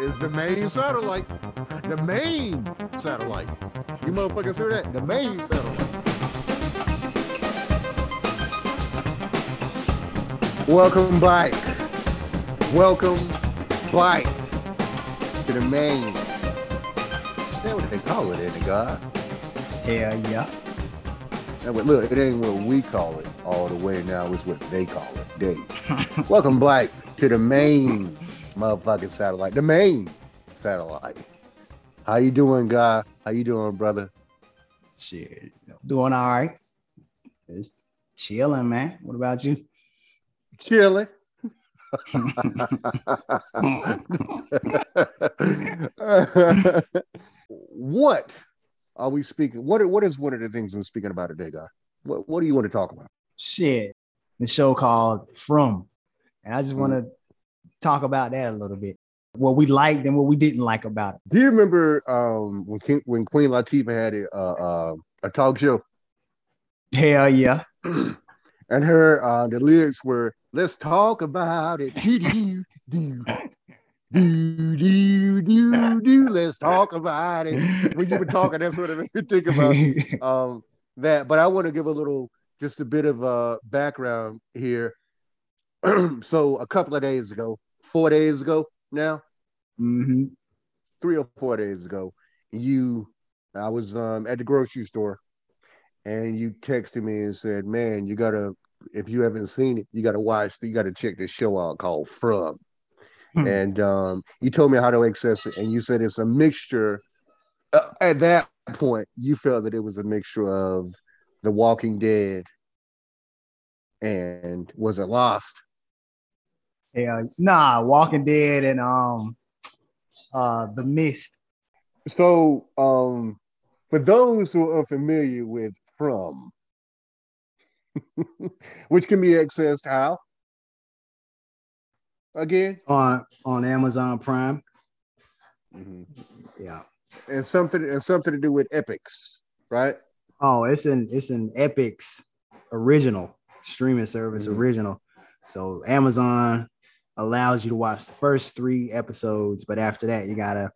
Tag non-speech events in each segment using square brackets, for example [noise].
is the main satellite. The main satellite. You motherfuckers hear that? The main satellite. Welcome back. Welcome back to the main. That's what they call it, ain't it, God? Hell yeah. But look, it ain't what we call it all the way now. It's what they call it. They. [laughs] Welcome back to the main motherfucking satellite. The main satellite. How you doing, guy? How you doing, brother? Shit. Doing all right. It's chilling, man. What about you? Chilling. [laughs] what are we speaking? What what is one of the things we're speaking about today, guy? What what do you want to talk about? Shit. The show called From. And I just want to talk about that a little bit. What we liked and what we didn't like about it. Do you remember um, when King, when Queen Latifah had a uh, uh, a talk show Hell yeah. [clears throat] and her uh, the lyrics were "Let's talk about it." Do do do do do do. Let's talk about it. When you were talking, that's what it made me think about [laughs] um, that. But I want to give a little, just a bit of uh, background here. [clears throat] so a couple of days ago, four days ago now, hmm three or four days ago, you, I was um, at the grocery store, and you texted me and said, "Man, you gotta, if you haven't seen it, you gotta watch. You gotta check this show out called From." Hmm. And um, you told me how to access it, and you said it's a mixture. Uh, at that point, you felt that it was a mixture of The Walking Dead and was it Lost? Yeah, nah, Walking Dead and um uh The Mist. So, um, for those who are unfamiliar with From, [laughs] which can be accessed how? Again, on on Amazon Prime. Mhm. Yeah. and something and something to do with Epix, right? Oh, it's an it's an Epix original streaming service Mhm. original. So Amazon allows you to watch the first three episodes, but after that you gotta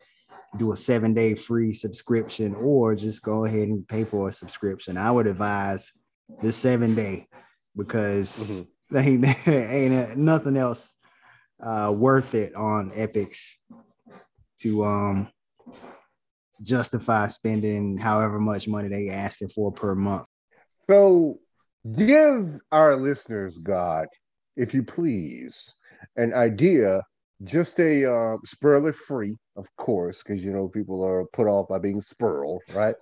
do a seven day free subscription or just go ahead and pay for a subscription. I would advise the seven day because there [laughs] ain't ain't nothing else uh, worth it on Epix to um justify spending however much money they asking for per month. So, give our listeners, God, if you please, an idea, just a uh, free, of course, because you know people are put off by being spoiled, right?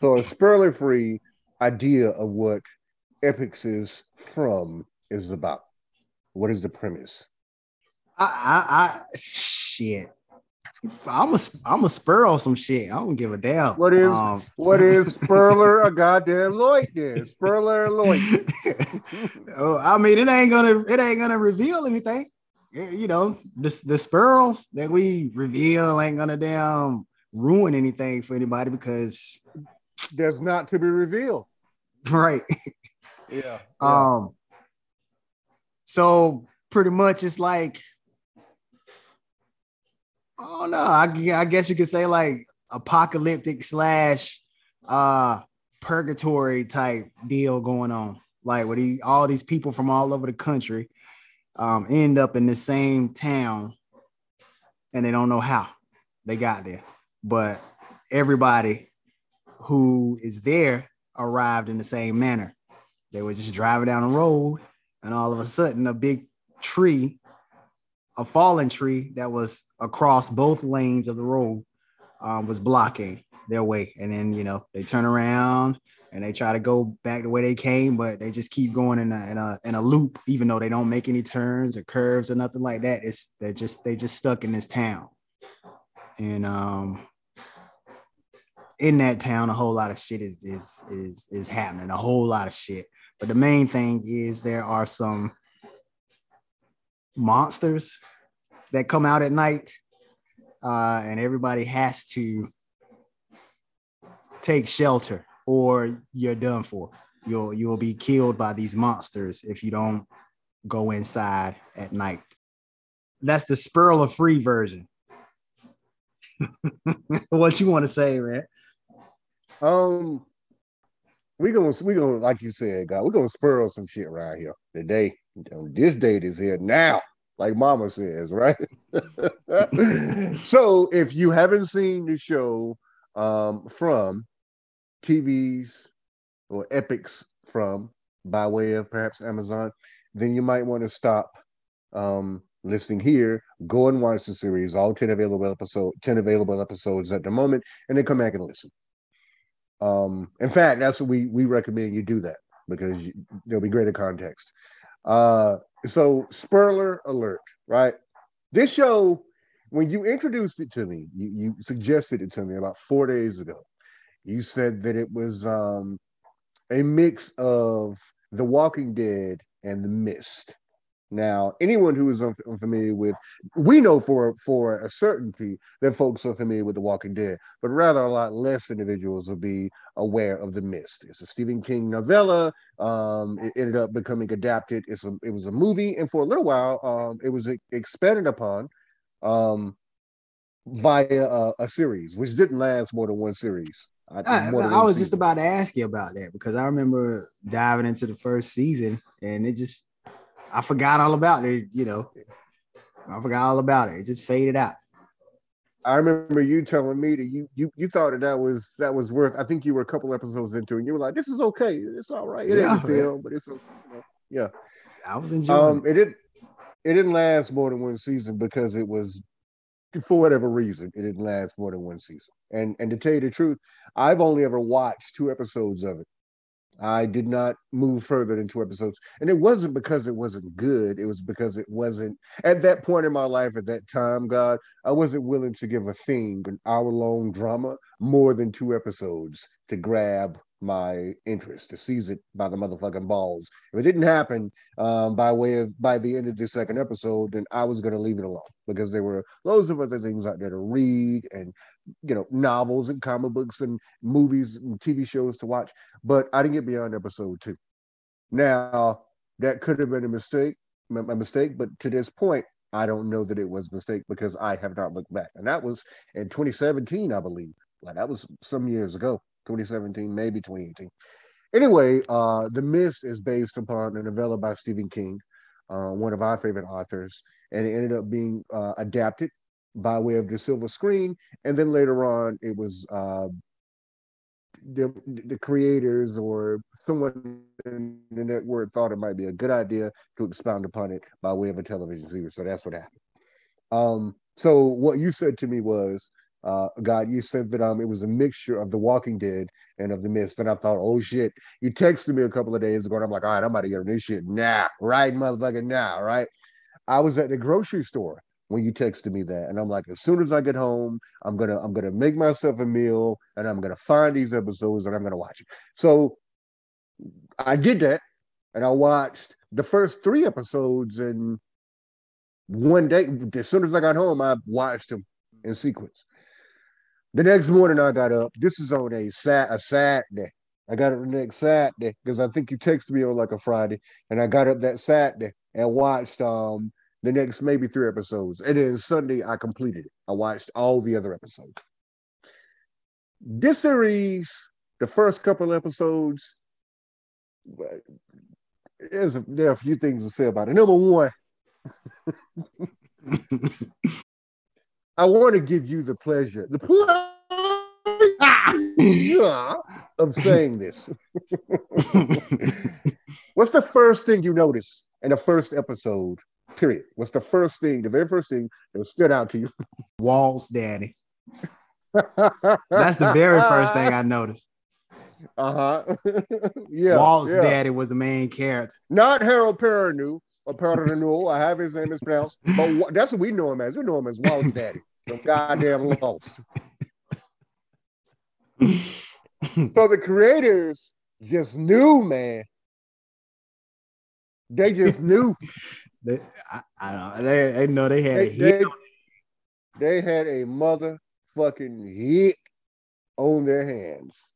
So, a spoiler free idea of what Epix is from is about. What is the premise? I I, I shit. I'm a I'm a spur on some shit. I don't give a damn. What is- um, What is [laughs] Spurler a goddamn Lloyd then? Spurler Lloyd. [laughs] oh, I mean, it ain't gonna it ain't gonna reveal anything. Eh, You know, the the spurls that we reveal ain't gonna damn ruin anything for anybody because there's not to be revealed. [laughs] right. Yeah. Um. So pretty much, it's like, oh no, I, gu- I guess you could say like apocalyptic slash uh purgatory type deal going on. Like with these, all these people from all over the country um end up in the same town, and they don't know how they got there, but everybody who is there arrived in the same manner. They were just driving down the road, and all of a sudden, a big tree, a fallen tree that was across both lanes of the road, um, was blocking their way. And then, you know, they turn around and they try to go back the way they came, but they just keep going in a in a, in a loop, even though they don't make any turns or curves or nothing like that. It's they're just they just stuck in this town, and um, in that town, a whole lot of shit is is is is happening. A whole lot of shit. But the main thing is there are some monsters that come out at night, uh, and everybody has to take shelter, or you're done for. You'll you'll be killed by these monsters if you don't go inside at night. that's the Spurler free version. [laughs] what you want to say, man? Um, we gonna we gonna like you said, God, we're gonna spur some shit around here today. This date is here now, like Mama says, right? [laughs] so if you haven't seen the show um, from TVs or Epix from by way of perhaps Amazon, then you might want to stop um, listening here. Go and watch the series, all ten available episode, ten available episodes at the moment, and then come back and listen. Um, in fact, that's what we we recommend you do that because you, there'll be greater context. Uh, so Spurler alert, right? This show, when you introduced it to me, you, you suggested it to me about four days ago. You said that it was um, a mix of The Walking Dead and The Mist. Now, anyone who is unfamiliar with, we know for for a certainty that folks are familiar with The Walking Dead, but rather a lot less individuals will be aware of The Mist. It's a Stephen King novella. Um, it ended up becoming adapted. It's a, it was a movie, and for a little while, um, it was expanded upon um, via a, a, series, which didn't last more than one series. I, I, I was just about to ask you about that because I remember diving into the first season, and it just I forgot all about it. You know, I forgot all about it. It just faded out. I remember you telling me that you you you thought that that was that was worth. I think you were a couple episodes into, it, and you were like, "This is okay. It's all right. It yeah, ain't film, but it's know, yeah." I was enjoying. Um, it. it didn't it didn't last more than one season because it was for whatever reason it didn't last more than one season. And and to tell you the truth, I've only ever watched two episodes of it. I did not move further than two episodes. And it wasn't because it wasn't good. It was because it wasn't at that point in my life, at that time, God, I wasn't willing to give a thing, an hour long drama, more than two episodes to grab my interest to seize it by the motherfucking balls. If it didn't happen um, by way of by the end of the second episode, then I was going to leave it alone because there were loads of other things out there to read and you know novels and comic books and movies and TV shows to watch. But I didn't get beyond episode two. Now that could have been a mistake, a mistake, but to this point, I don't know that it was a mistake because I have not looked back, and that was in 2017, I believe. Like that was some years ago. 2017, maybe 2018. Anyway, uh, The Mist is based upon a novella by Stephen King, uh, one of our favorite authors, and it ended up being uh, adapted by way of the silver screen. And then later on, it was uh, the, the creators or someone in the network thought it might be a good idea to expound upon it by way of a television series. So that's what happened. Um, so what you said to me was uh, God, you said that um, it was a mixture of The Walking Dead and of The Mist. And I thought, oh shit. You texted me a couple of days ago, and I'm like, all right, I'm about to get on this shit now, right, motherfucker, now, right? I was at the grocery store when you texted me that, and I'm like, as soon as I get home, I'm gonna I'm gonna make myself a meal, and I'm gonna find these episodes, and I'm gonna watch it. So I did that, and I watched the first three episodes and one day. As soon as I got home, I watched them in sequence. The next morning I got up. This is on a sat a Saturday. I got up the next Saturday because I think you texted me on like a Friday, and I got up that Saturday and watched um the next maybe three episodes, and then Sunday I completed it. I watched all the other episodes. This series, the first couple episodes, there's a, there are a few things to say about it. Number one. [laughs] [laughs] I want to give you the pleasure, the pleasure of saying this. [laughs] What's the first thing you notice in the first episode? Period. What's the first thing, the very first thing that stood out to you? Walt's daddy. That's the very first thing I noticed. Uh huh. [laughs] yeah. Walt's yeah. daddy was the main character. Not Harold Perrineau, or Perrineau. I have his name is pronounced, but that's what we know him as. We know him as Walt's daddy. So goddamn lost. so the creators just knew, man. They just knew. [laughs] they, I, I don't know. They, they know they had they, a hit. They, they had a motherfucking hit on their hands.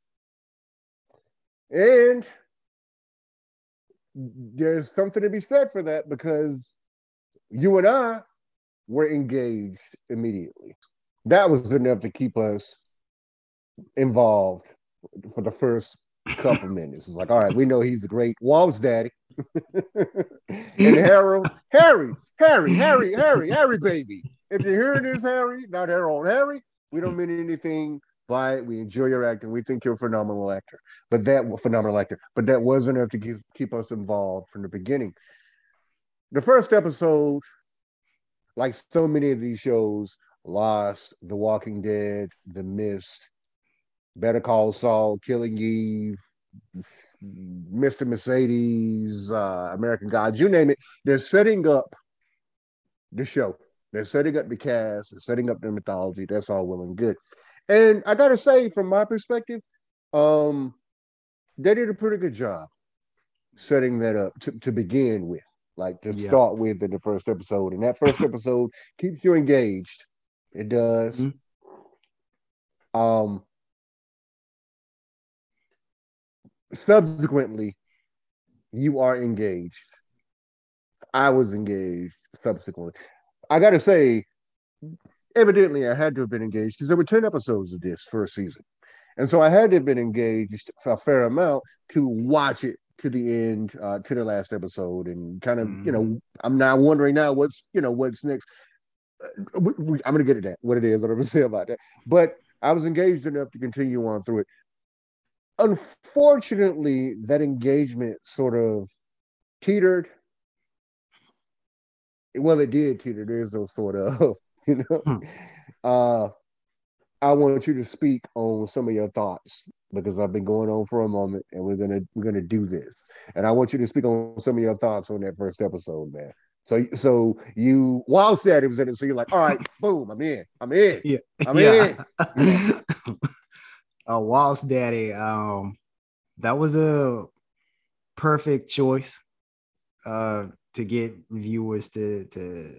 And there's something to be said for that because you and I were engaged immediately. That was enough to keep us involved for the first couple minutes. It's like, all right, we know he's the great Walt's daddy. [laughs] and Harold, Harry, Harry, Harry, Harry, Harry, baby. If you're hearing this, Harry, not Harold, Harry, we don't mean anything by it. We enjoy your acting. We think you're a phenomenal actor, but that phenomenal actor, but that wasn't enough to keep, keep us involved from the beginning. The first episode, like so many of these shows, Lost, The Walking Dead, The Mist, Better Call Saul, Killing Eve, Mr. Mercedes, uh, American Gods, you name it. They're setting up the show. They're setting up the cast. They're setting up the mythology. That's all well and good. And I gotta say, from my perspective, um, they did a pretty good job setting that up to, to begin with, like to yeah. start with in the first episode. And that first episode keeps you engaged. It does. Mm-hmm. Um, subsequently, you are engaged. I was engaged subsequently. I got to say, evidently, I had to have been engaged because there were 10 episodes of this first season. And so I had to have been engaged for a fair amount to watch it to the end, uh, to the last episode, and kind of, mm. you know, mm-hmm. I'm now wondering now what's, you know, what's next. Uh, we, we, I'm going to get to that, what it is, what I'm going to say about that. But I was engaged enough to continue on through it unfortunately, that engagement sort of teetered. Well, it did teeter. There's no sort of, [laughs] you know. Hmm. Uh, I want you to speak on some of your thoughts because I've been going on for a moment, and we're gonna we're gonna do this. And I want you to speak on some of your thoughts on that first episode, man. So so you while said it was in it, so you're like, all right, [laughs] boom, I'm in, I'm in, yeah, I'm yeah. in. [laughs] uh, Walt's daddy. Um, that was a perfect choice uh, to get viewers to to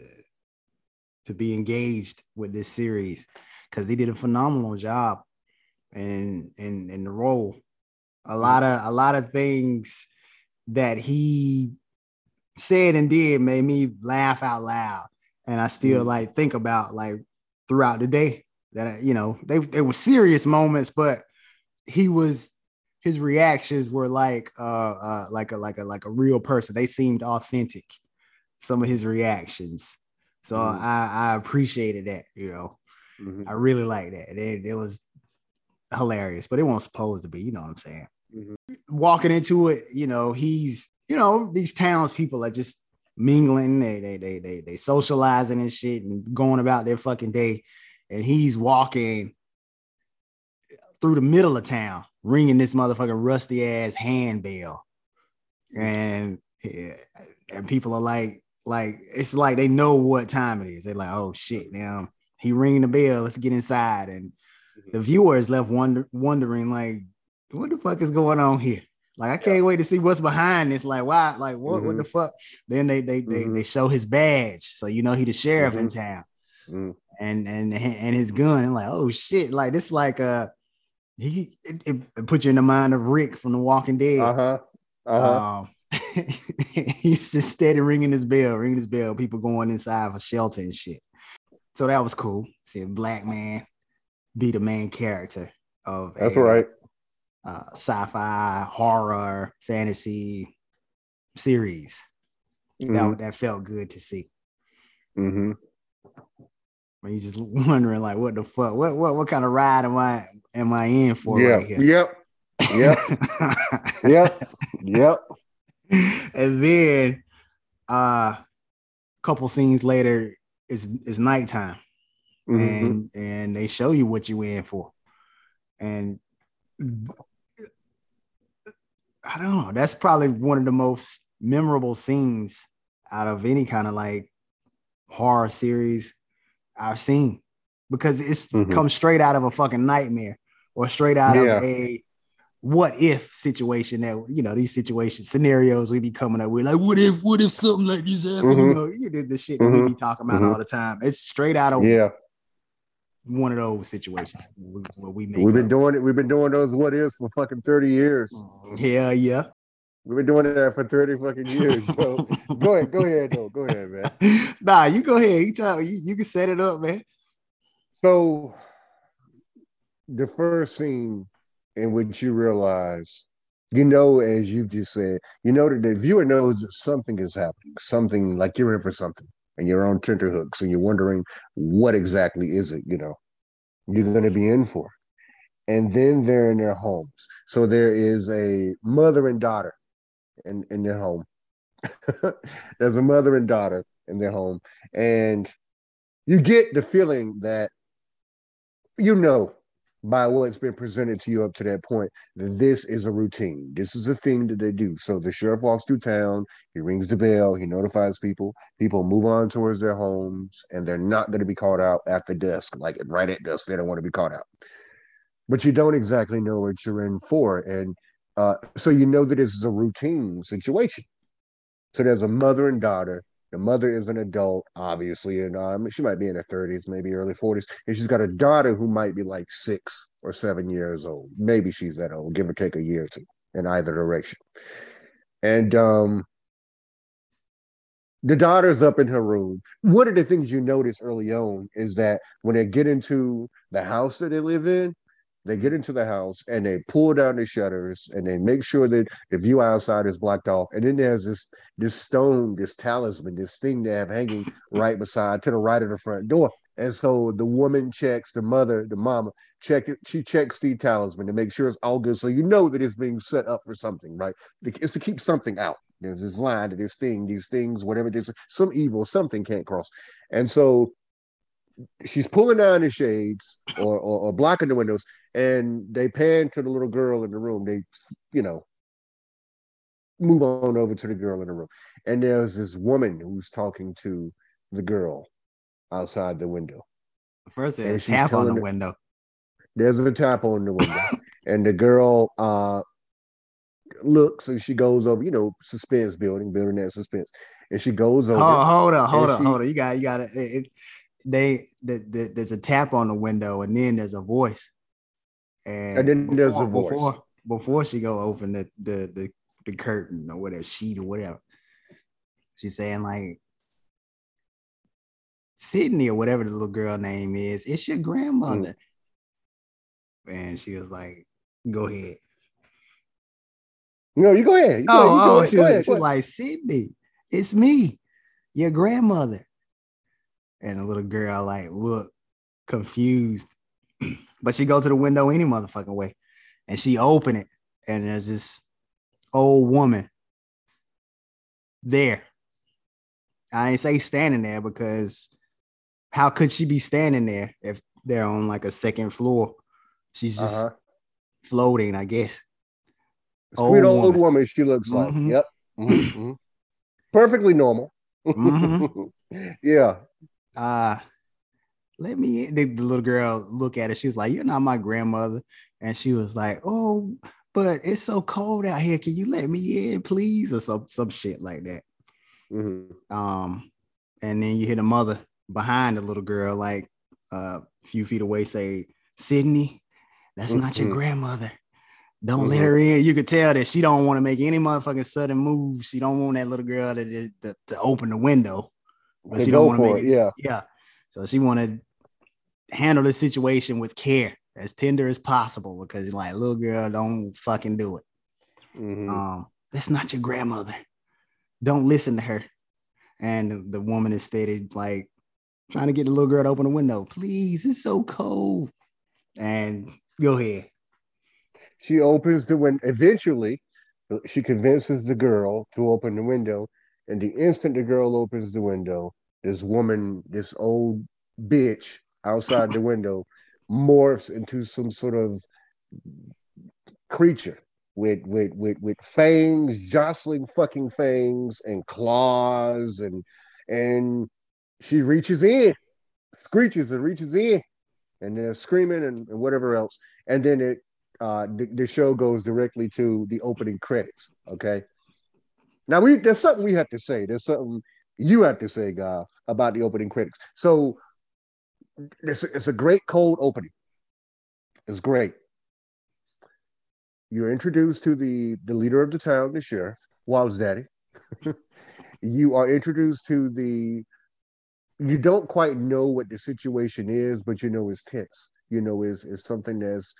to be engaged with this series because he did a phenomenal job in in in the role. A lot of a lot of things that he said and did made me laugh out loud, and I still mm. like think about like throughout the day that you know they they were serious moments, but he was his reactions were like uh, uh like a like a like a real person. They seemed authentic. Some of his reactions, so mm-hmm. I I appreciated that. You know, mm-hmm. I really like that. It, it was hilarious, but it wasn't supposed to be. You know what I'm saying? Mm-hmm. Walking into it, you know, he's you know these townspeople are just mingling, they they they they they socializing and shit and going about their fucking day, and he's walking through the middle of town, ringing this motherfucking rusty ass handbell, and and people are like, like it's like they know what time it is. They're like, oh shit, now he ringing the bell. Let's get inside. And mm-hmm. the viewers left wonder, wondering like, what the fuck is going on here? Like I can't wait to see what's behind this. Like why? Like what? Mm-hmm. What the fuck? Then they they mm-hmm. they they show his badge, so you know he the sheriff in mm-hmm. town, mm. and and and his gun. And like oh shit, like this like a he it, it, put you in the mind of Rick from The Walking Dead. Uh-huh. Uh-huh. Um, [laughs] he's just steady ringing his bell, ringing his bell. People going inside for shelter and shit. So that was cool. See a black man be the main character of that's a, right. Uh, sci-fi horror fantasy series. Mm-hmm. That that felt good to see. Mm-hmm. When you just [laughs] wondering like, what the fuck? What what what kind of ride am I am I in for yeah. right here? Yep. Yep. [laughs] yep. Yep. [laughs] And then uh a couple scenes later it's it's nighttime. Mm-hmm. And and they show you what you in for. And I don't know. That's probably one of the most memorable scenes out of any kind of like horror series I've seen because it's mm-hmm. come straight out of a fucking nightmare or straight out yeah. of a what if situation that you know these situations scenarios we be coming up with like what if what if something like this happened mm-hmm. you know you did the shit mm-hmm. that we be talking about mm-hmm. all the time it's straight out of yeah one of those situations where we make we've been up. doing it we've been doing those what ifs for fucking 30 years yeah yeah We've been doing that for 30 fucking years, bro. [laughs] go ahead, go ahead, though. Go ahead, man. [laughs] nah, you go ahead. You tell you, you can set it up, man. So the first scene in which you realize, you know, as you've just said, you know that the viewer knows that something is happening, something like you're in for something, and you're on tenterhooks, and you're wondering what exactly is it, you know, you're going to be in for. And then they're in their homes. So there is a mother and daughter in, in their home. [laughs] There's a mother and daughter in their home. And you get the feeling that you know by what's been presented to you up to that point this is a routine. This is a thing that they do. So the sheriff walks through town, he rings the bell, he notifies people, people move on towards their homes, and they're not going to be caught out at the desk, like right at dusk. They don't want to be caught out. But you don't exactly know what you're in for. And uh, so you know that this is a routine situation. So there's a mother and daughter the mother is an adult, obviously, and um, she might be in her 30s, maybe early 40s. And she's got a daughter who might be like six or seven years old. Maybe she's that old, give or take a year or two in either direction. And um, the daughter's up in her room. One of the things you notice early on is that when they get into the house that they live in, they get into the house and they pull down the shutters and they make sure that the view outside is blocked off. And then there's this this stone, this talisman, this thing they have hanging right beside to the right of the front door. And so the woman checks, the mother, the mama, check it. She checks the talisman to make sure it's all good. So you know that it's being set up for something, right? It's to keep something out. There's this line, this thing, these things, whatever. There's some evil, something can't cross. And so she's pulling down the shades or, or, or blocking the windows, and they pan to the little girl in the room. They, you know, move on over to the girl in the room, and there's this woman who's talking to the girl outside the window. First, there's a tap on the her, window. There's a tap on the window, and the girl uh looks and she goes over, you know, suspense building, building that suspense. And she goes over. Oh, hold on, hold on, she, hold on. You got, you got it they the, the, there's a tap on the window and then there's a voice. And, and then before, there's a voice. before, before she go open the, the the the curtain or whatever sheet or whatever she's saying like sydney or whatever the little girl name is it's your grandmother. Mm. and she was like go ahead. No you go ahead. You go oh, ahead. You oh, go ahead. she, was, like sydney it's me your grandmother and the little girl like look confused, [clears throat] but she goes to the window any motherfucking way, and she open it, and there's this old woman there. I ain't say standing there because how could she be standing there if they're on like a second floor? She's just uh-huh. floating, I guess. Sweet old, old woman. woman. she looks like. Mm-hmm. Yep. Mm-hmm. mm-hmm. Perfectly normal. Mm-hmm. [laughs] yeah uh, let me the, the, little girl look at it. She was like, You're not my grandmother. And she was like, Oh, but it's so cold out here. Can you let me in, please? Or some some shit like that. Mm-hmm. Um, and then you hear the mother behind the little girl, like uh, a few feet away, say, Sydney, that's mm-hmm. not your mm-hmm. grandmother. Don't mm-hmm. let her in. You could tell that she don't want to make any motherfucking sudden moves. She don't want that little girl to, to, to open the window but she don't want to make it, yeah. Yeah. So she want to handle the situation with care as tender as possible because you're like little girl don't fucking do it. Mm-hmm. um that's not your grandmother. Don't listen to her. And the, the woman is stated like trying to get the little girl to open the window. Please it's so cold. And go ahead. She opens the window eventually she convinces the girl to open the window and the instant the girl opens the window, this woman, this old bitch outside the window morphs into some sort of creature with with with with fangs, jostling fucking fangs and claws and and she reaches in, screeches and reaches in, and they're screaming and, and whatever else. And then it uh the, the show goes directly to the opening credits. Okay. Now we there's something we have to say. There's something you have to say, God, about the opening credits. So it's a, it's a great cold opening. It's great. you're introduced to the the leader of the town, the sheriff, Walt's daddy. [laughs] you are introduced to the you don't quite know what the situation is, but you know it's tense. You know, is is something that's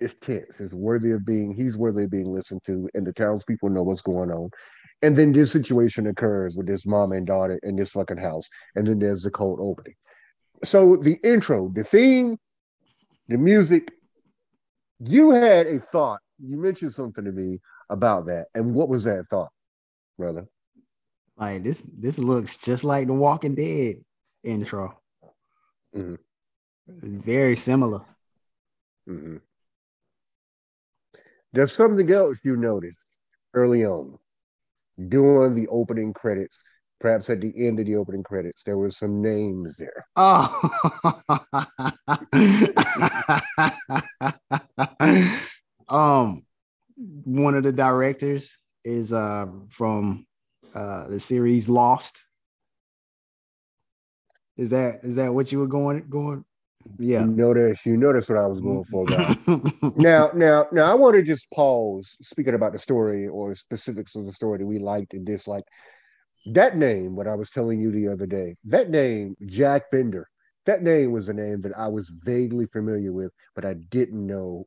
it's tense. It's worthy of being. He's worthy of being listened to, and the townspeople know what's going on. And then this situation occurs with this mom and daughter in this fucking house, and then there's the cold opening. So the intro, the theme, the music. You had a thought. You mentioned something to me about that, and what was that thought, brother? Like this, this looks just like the Walking Dead intro. Mhm. Very similar. Mhm. There's something else you noticed early on during the opening credits, perhaps at the end of the opening credits. There were some names there. Oh. [laughs] um, one of the directors is uh from uh the series Lost. Is that is that what you were going going? Yeah. You notice, you notice what I was going for, [laughs] now, now, now, I want to just pause speaking about the story or specifics of the story that we liked and disliked. That name, what I was telling you the other day, that name, Jack Bender, that name was a name that I was vaguely familiar with, but I didn't know.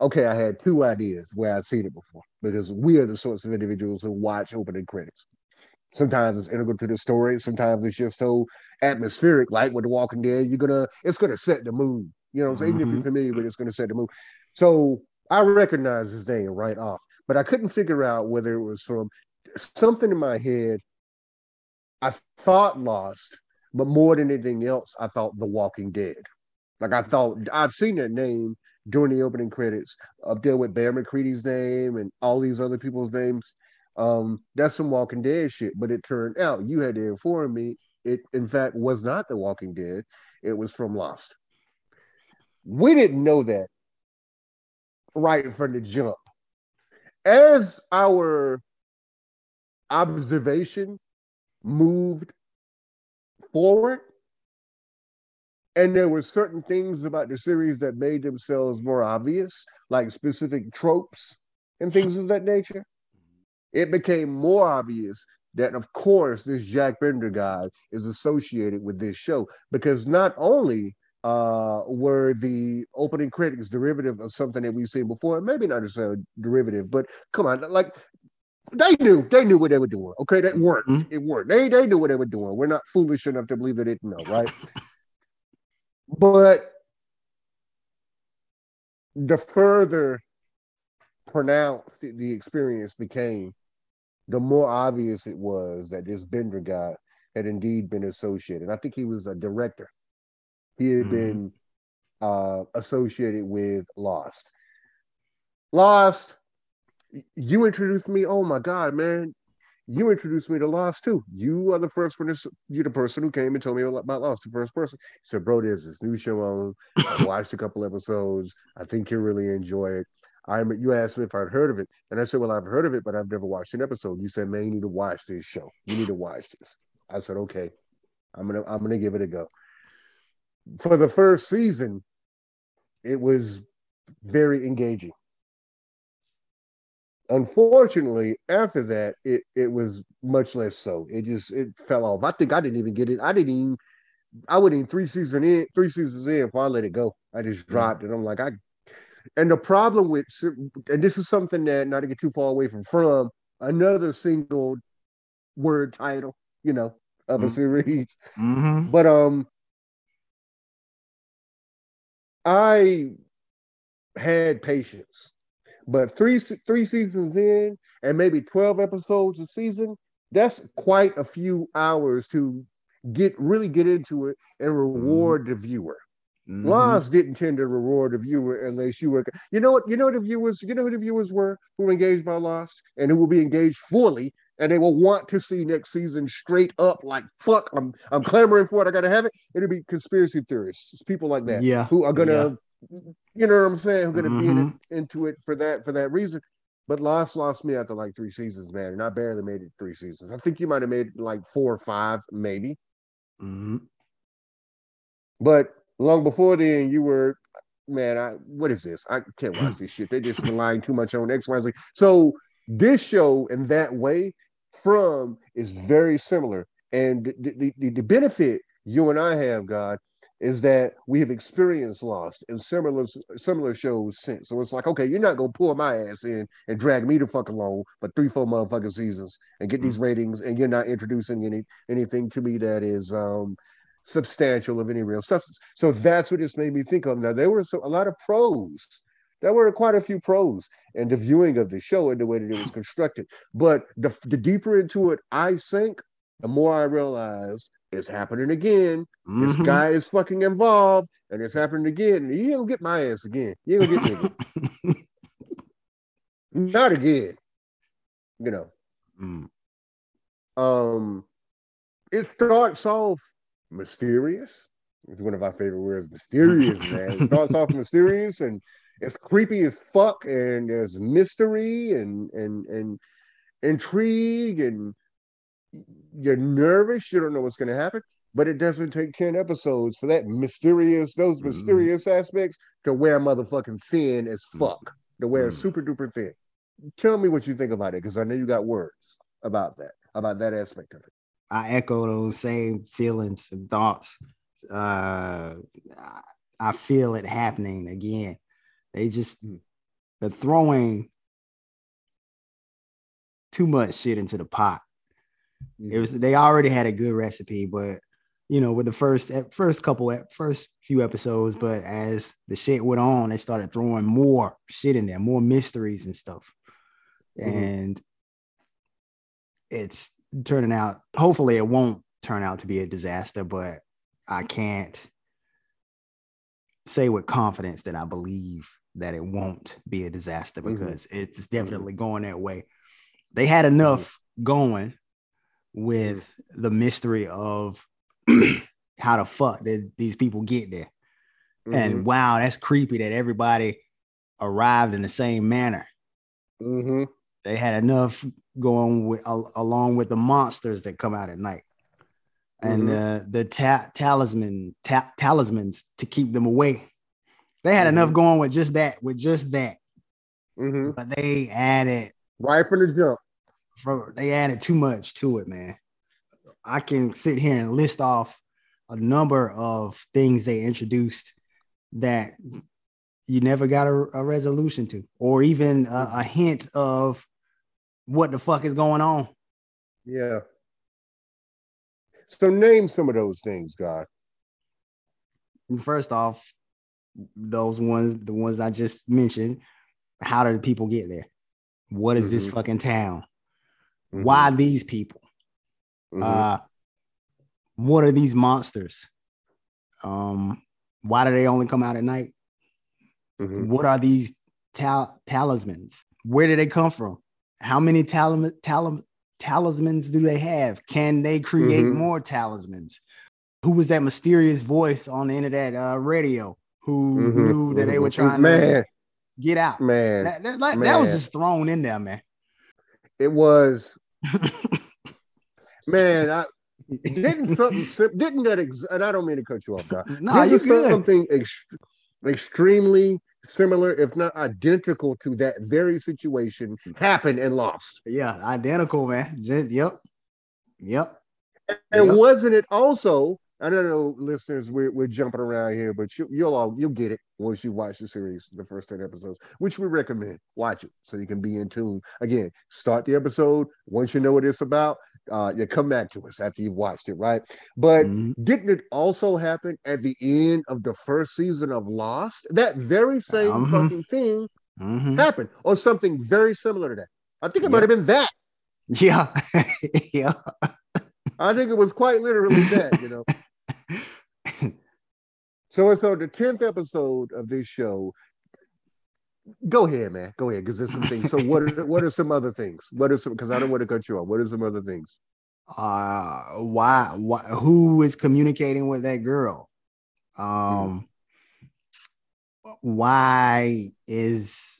Okay, I had two ideas where I'd seen it before because we are the sorts of individuals who watch opening credits. Sometimes it's integral to the story. Sometimes it's just so atmospheric, like with The Walking Dead. You're gonna, it's gonna set the mood. You know, I'm saying? even if you're familiar with it, it's gonna set the mood. So I recognized his name right off, but I couldn't figure out whether it was from something in my head. I thought Lost, but more than anything else, I thought The Walking Dead. Like I thought I've seen that name during the opening credits up there with Bear McCreary's name and all these other people's names. Um, that's some Walking Dead shit. But it turned out you had to inform me it in fact was not The Walking Dead. It was from Lost. We didn't know that right from the jump. As our observation moved forward, and there were certain things about the series that made themselves more obvious, like specific tropes and things of that nature. It became more obvious that, of course, this Jack Bender guy is associated with this show because not only uh, were the opening credits derivative of something that we've seen before, maybe not necessarily derivative, but come on, like they knew they knew what they were doing. Okay, that worked. Mhm. It worked. They they knew what they were doing. We're not foolish enough to believe they didn't know, right? [laughs] but the further pronounced the experience became, the more obvious it was that this Bender guy had indeed been associated. And I think he was a director. He had Mhm. been uh, associated with Lost. Lost, you introduced me. Oh my God, man. You introduced me to Lost too. You are the first one. s- You're the person who came and told me about Lost. The first person. He said, "Bro, there's this new show on. I watched a couple episodes. I think you'll really enjoy it." I you asked me if I'd heard of it, and I said, "Well, I've heard of it, but I've never watched an episode." You said, "Man, you need to watch this show. You need to watch this." I said, "Okay, I'm gonna I'm gonna give it a go." For the first season, it was very engaging. Unfortunately, after that, it it was much less so. It just it fell off. I think I didn't even get it. I didn't even. I in three season in, three seasons in before I let it go. I just mm-hmm. dropped it. I'm like I. And the problem with and this is something that not to get too far away from from another single word title, you know, of a Mhm. series. Mhm. But um, I had patience, but three three seasons in, and maybe twelve episodes a season. That's quite a few hours to get really get into it and reward the viewer. Mhm. Lost didn't tend to reward the viewer unless you were. You know what? You know what the viewers. You know who the viewers were who were engaged by Lost and who will be engaged fully, and they will want to see next season straight up. Like fuck, I'm I'm clamoring for it. I gotta have it. It'll be conspiracy theorists, it's people like that, Yeah. who are gonna, you know what I'm saying, who are gonna be in Mhm. it, into it for that for that reason. But Lost lost me after like three seasons, man, and I barely made it three seasons. I think you might have made like four or five, maybe. Mhm. But long before then, you were man, I what is this? I can't watch [clears throat] this shit. They just relying too much on X, Y, Z. So this show in that way from is very similar. And the, the, the benefit you and I have, God, is that we have experienced Lost in similar similar shows since. So it's like, okay, you're not gonna pull my ass in and drag me the fuck along for three, four motherfucking seasons and get these ratings, and you're not introducing any anything to me that is um substantial of any real substance. So that's what this made me think of. Now there were so, a lot of pros. There were quite a few pros in the viewing of the show and the way that it was constructed. But the, the deeper into it I sink, the more I realize it's happening again. Mm-hmm. This guy is fucking involved, and it's happening again. Ain't gonna get my ass again. Ain't gonna get me. [laughs] Not again. You know. Mm. Um, it starts off mysterious. It's one of our favorite words, mysterious, man. It starts off [laughs] mysterious and it's creepy as fuck, and there's mystery and and and intrigue, and you're nervous. You don't know what's going to happen. But it doesn't take 10 episodes for that mysterious, those mm-hmm. mysterious mm-hmm. aspects to wear motherfucking thin as mm-hmm. fuck, to wear mm-hmm. super duper thin. Tell me what you think about it, because I know you got words about that, about that aspect of it. I echo those same feelings and thoughts. Uh, I feel it happening again. They just they're throwing too much shit into the pot. Mm-hmm. It was they already had a good recipe, but you know, with the first first couple first few episodes, but as the shit went on, they started throwing more shit in there, more mysteries and stuff. Mm-hmm. And it's turning out. Hopefully, it won't turn out to be a disaster, but I can't say with confidence that I believe that it won't be a disaster mm-hmm. because mm-hmm. it's definitely going that way. They had enough going with the mystery of [clears throat] how the fuck did these people get there. Mm-hmm. And wow, that's creepy that everybody arrived in the same manner. Mm-hmm. They had enough going with along with the monsters that come out at night and mm-hmm. the ta- talisman ta- talismans to keep them away. They had mm-hmm. enough going with just that, with just that. Mm-hmm. But they added right from the jump. They added too much to it, man. I can sit here and list off a number of things they introduced that you never got a, a resolution to, or even a, a hint of what the fuck is going on. Yeah. So name some of those things, God. First off, those ones, the ones I just mentioned, how do the people get there? What is mm-hmm. this fucking town? Mm-hmm. Why these people? Mm-hmm. Uh what are these monsters? Um, why do they only come out at night? Mm-hmm. What are these tal- talismans? Where did they come from? How many tal- tal- talismans do they have? Can they create mm-hmm. more talismans? Who was that mysterious voice on the end of that uh, radio who mm-hmm. knew that they were trying man. to get out? Man. That, that, man. that was just thrown in there, man. It was. [laughs] man, I, didn't something didn't that ex- and I don't mean to cut you off, guy. [laughs] No, you good. Something ex- extremely similar, if not identical to that very situation mm-hmm. happened and lost. Yeah, identical, man. Yep. Yep. And yep. wasn't it also? I don't know, listeners, we're, we're jumping around here, but you, you'll all you'll get it once you watch the series, the first 10 episodes, which we recommend. Watch it so you can be in tune. Again, start the episode. Once you know what it's about, uh, you come back to us after you've watched it, right? But mm-hmm. didn't it also happen at the end of the first season of Lost? That very same mm-hmm. fucking thing mm-hmm. happened, or something very similar to that. I think it might have been that. [laughs] Yeah, [laughs] yeah. I think it was quite literally that, you know. [laughs] [laughs] so so the tenth episode of this show. Go ahead, man. Go ahead, because there's some things. So what are what are some other things? What are some? Because I don't want to cut you off. What are some other things? Uh, why? Why? Who is communicating with that girl? Um, mm. why is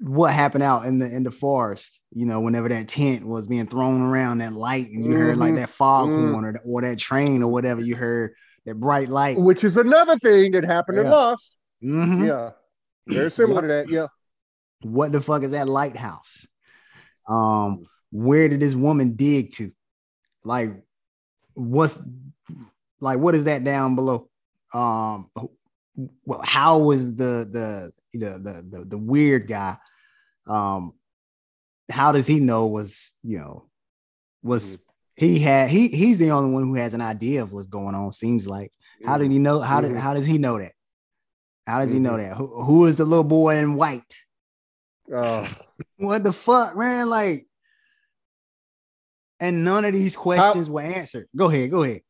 what happened out in the in the forest? You know, whenever that tent was being thrown around, that light, and you mm-hmm. heard like mm-hmm. that fog mm. horn or, or that train or whatever you heard that bright light. Which is another thing that happened yeah. in Lost. Mhm. Yeah, very similar to that. Yeah, What the fuck is that lighthouse? Um, where did this woman dig to? Like, what's like what is that down below? Um, well, how was the the the the the, the weird guy? Um, how does he know was you know was he had he he's the only one who has an idea of what's going on? Seems like how did he know? How did Mhm. how does he know that? How does he know that? Who, who is the little boy in white? Uh, [laughs] What the fuck, man? Like, and none of these questions were answered. Go ahead, go ahead.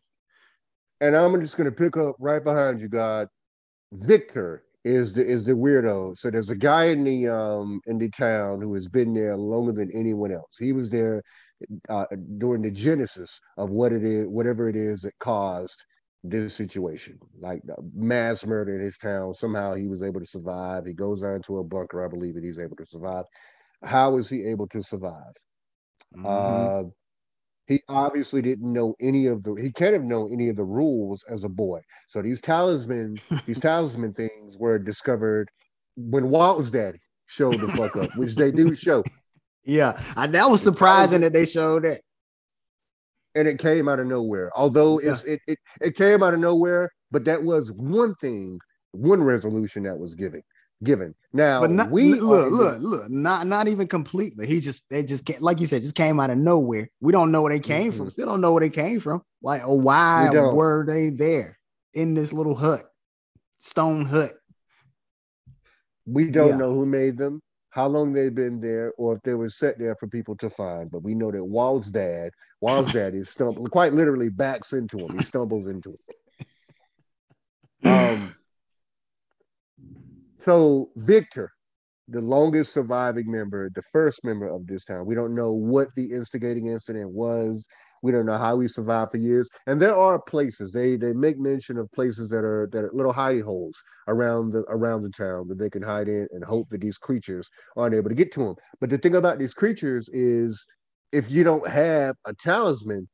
and I'm just gonna pick up right behind you, God. Victor is the is the weirdo. So there's a guy in the um in the town who has been there longer than anyone else. He was there uh, during the genesis of what it is, whatever it is that caused this situation, like the mass murder in his town. Somehow he was able to survive. He goes down to a bunker, I believe, and he's able to survive. How is he able to survive? Mhm. Uh, he obviously didn't know any of the. He can't have known any of the rules as a boy. So these talisman, these [laughs] talisman things were discovered when Walt's daddy showed the fuck up, which they do show, yeah, I, that was surprising that they showed it and it came out of nowhere. Although it's it, it it came out of nowhere, but that was one thing, one resolution that was given. Given now, But not, we look, look, look, not not even completely. He just they just like you said, just came out of nowhere. We don't know where they came from. Mhm. Still don't know where they came from. Like, oh, why We were they there in this little hut, stone hut? We don't Yeah. know who made them, how long they've been there, or if they were set there for people to find. But we know that Walt's dad, Walt's dad is stumbled, quite literally backs into him. He stumbles into him. [laughs] Um, so Victor, the longest surviving member, the first member of this town, we don't know what the instigating incident was. We don't know how he survived for years. And there are places they they make mention of places that are that are little hidey holes around the around the town that they can hide in and hope that these creatures aren't able to get to them. But the thing about these creatures is if you don't have a talisman,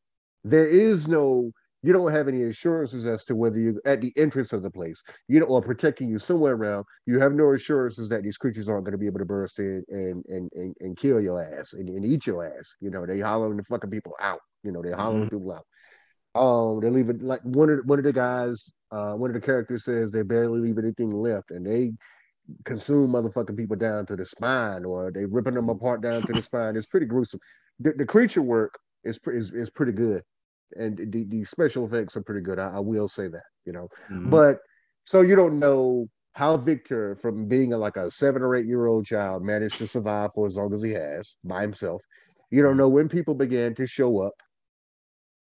there is no you don't have any assurances as to whether you're at the entrance of the place, you know, or protecting you somewhere around, you have no assurances that these creatures aren't going to be able to burst in and and and, and kill your ass and, and eat your ass. You know, they hollering the fucking people out. You know, they're hollering people out. Um, they leave it like one of one of the guys, uh, one of the characters says they barely leave anything left, and they consume motherfucking people down to the spine, or they ripping them apart down to the [laughs] spine. It's pretty gruesome. The, the creature work is, is is pretty good, and the, the special effects are pretty good. I, I will say that, you know. Mhm. But so you don't know how Victor, from being a, like a seven or eight year old child, managed to survive for as long as he has by himself. You don't know when people began to show up.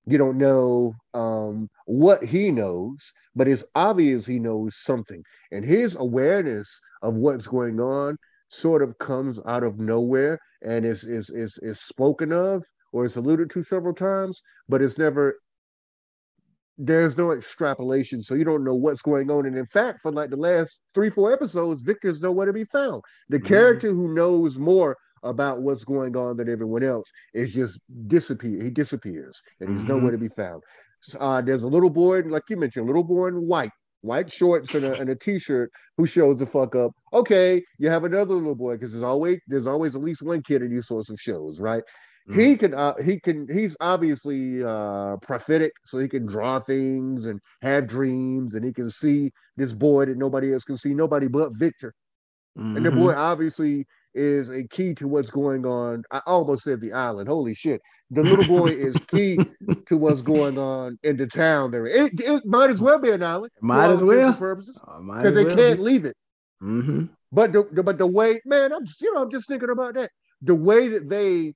You don't know um, what he knows, but it's obvious he knows something. And his awareness of what's going on sort of comes out of nowhere and is is is is spoken of or is alluded to several times, but it's never there's no extrapolation, so you don't know what's going on. And in fact, for like the last three, four episodes, Victor's nowhere to be found. The Mhm. character who knows more about what's going on than everyone else is just disappear. He disappears, and he's Mhm. nowhere to be found. So, uh, there's a little boy, like you mentioned, a little boy in white, white shorts and a, and a t-shirt who shows the fuck up. Okay, you have another little boy because there's always there's always at least one kid in these sorts of shows, right? He can uh, he can he's obviously uh prophetic so he can draw things and have dreams and he can see this boy that nobody else can see nobody but victor and the boy obviously is a key to what's going on i almost said the island holy shit the little boy is key to what's going on in the town there it, it might as well be an island Might as well. purposes Uh, because they well can't be. leave it Mhm. but the, the- but the way, man, I'm just, you know, I'm just thinking about that. The way that they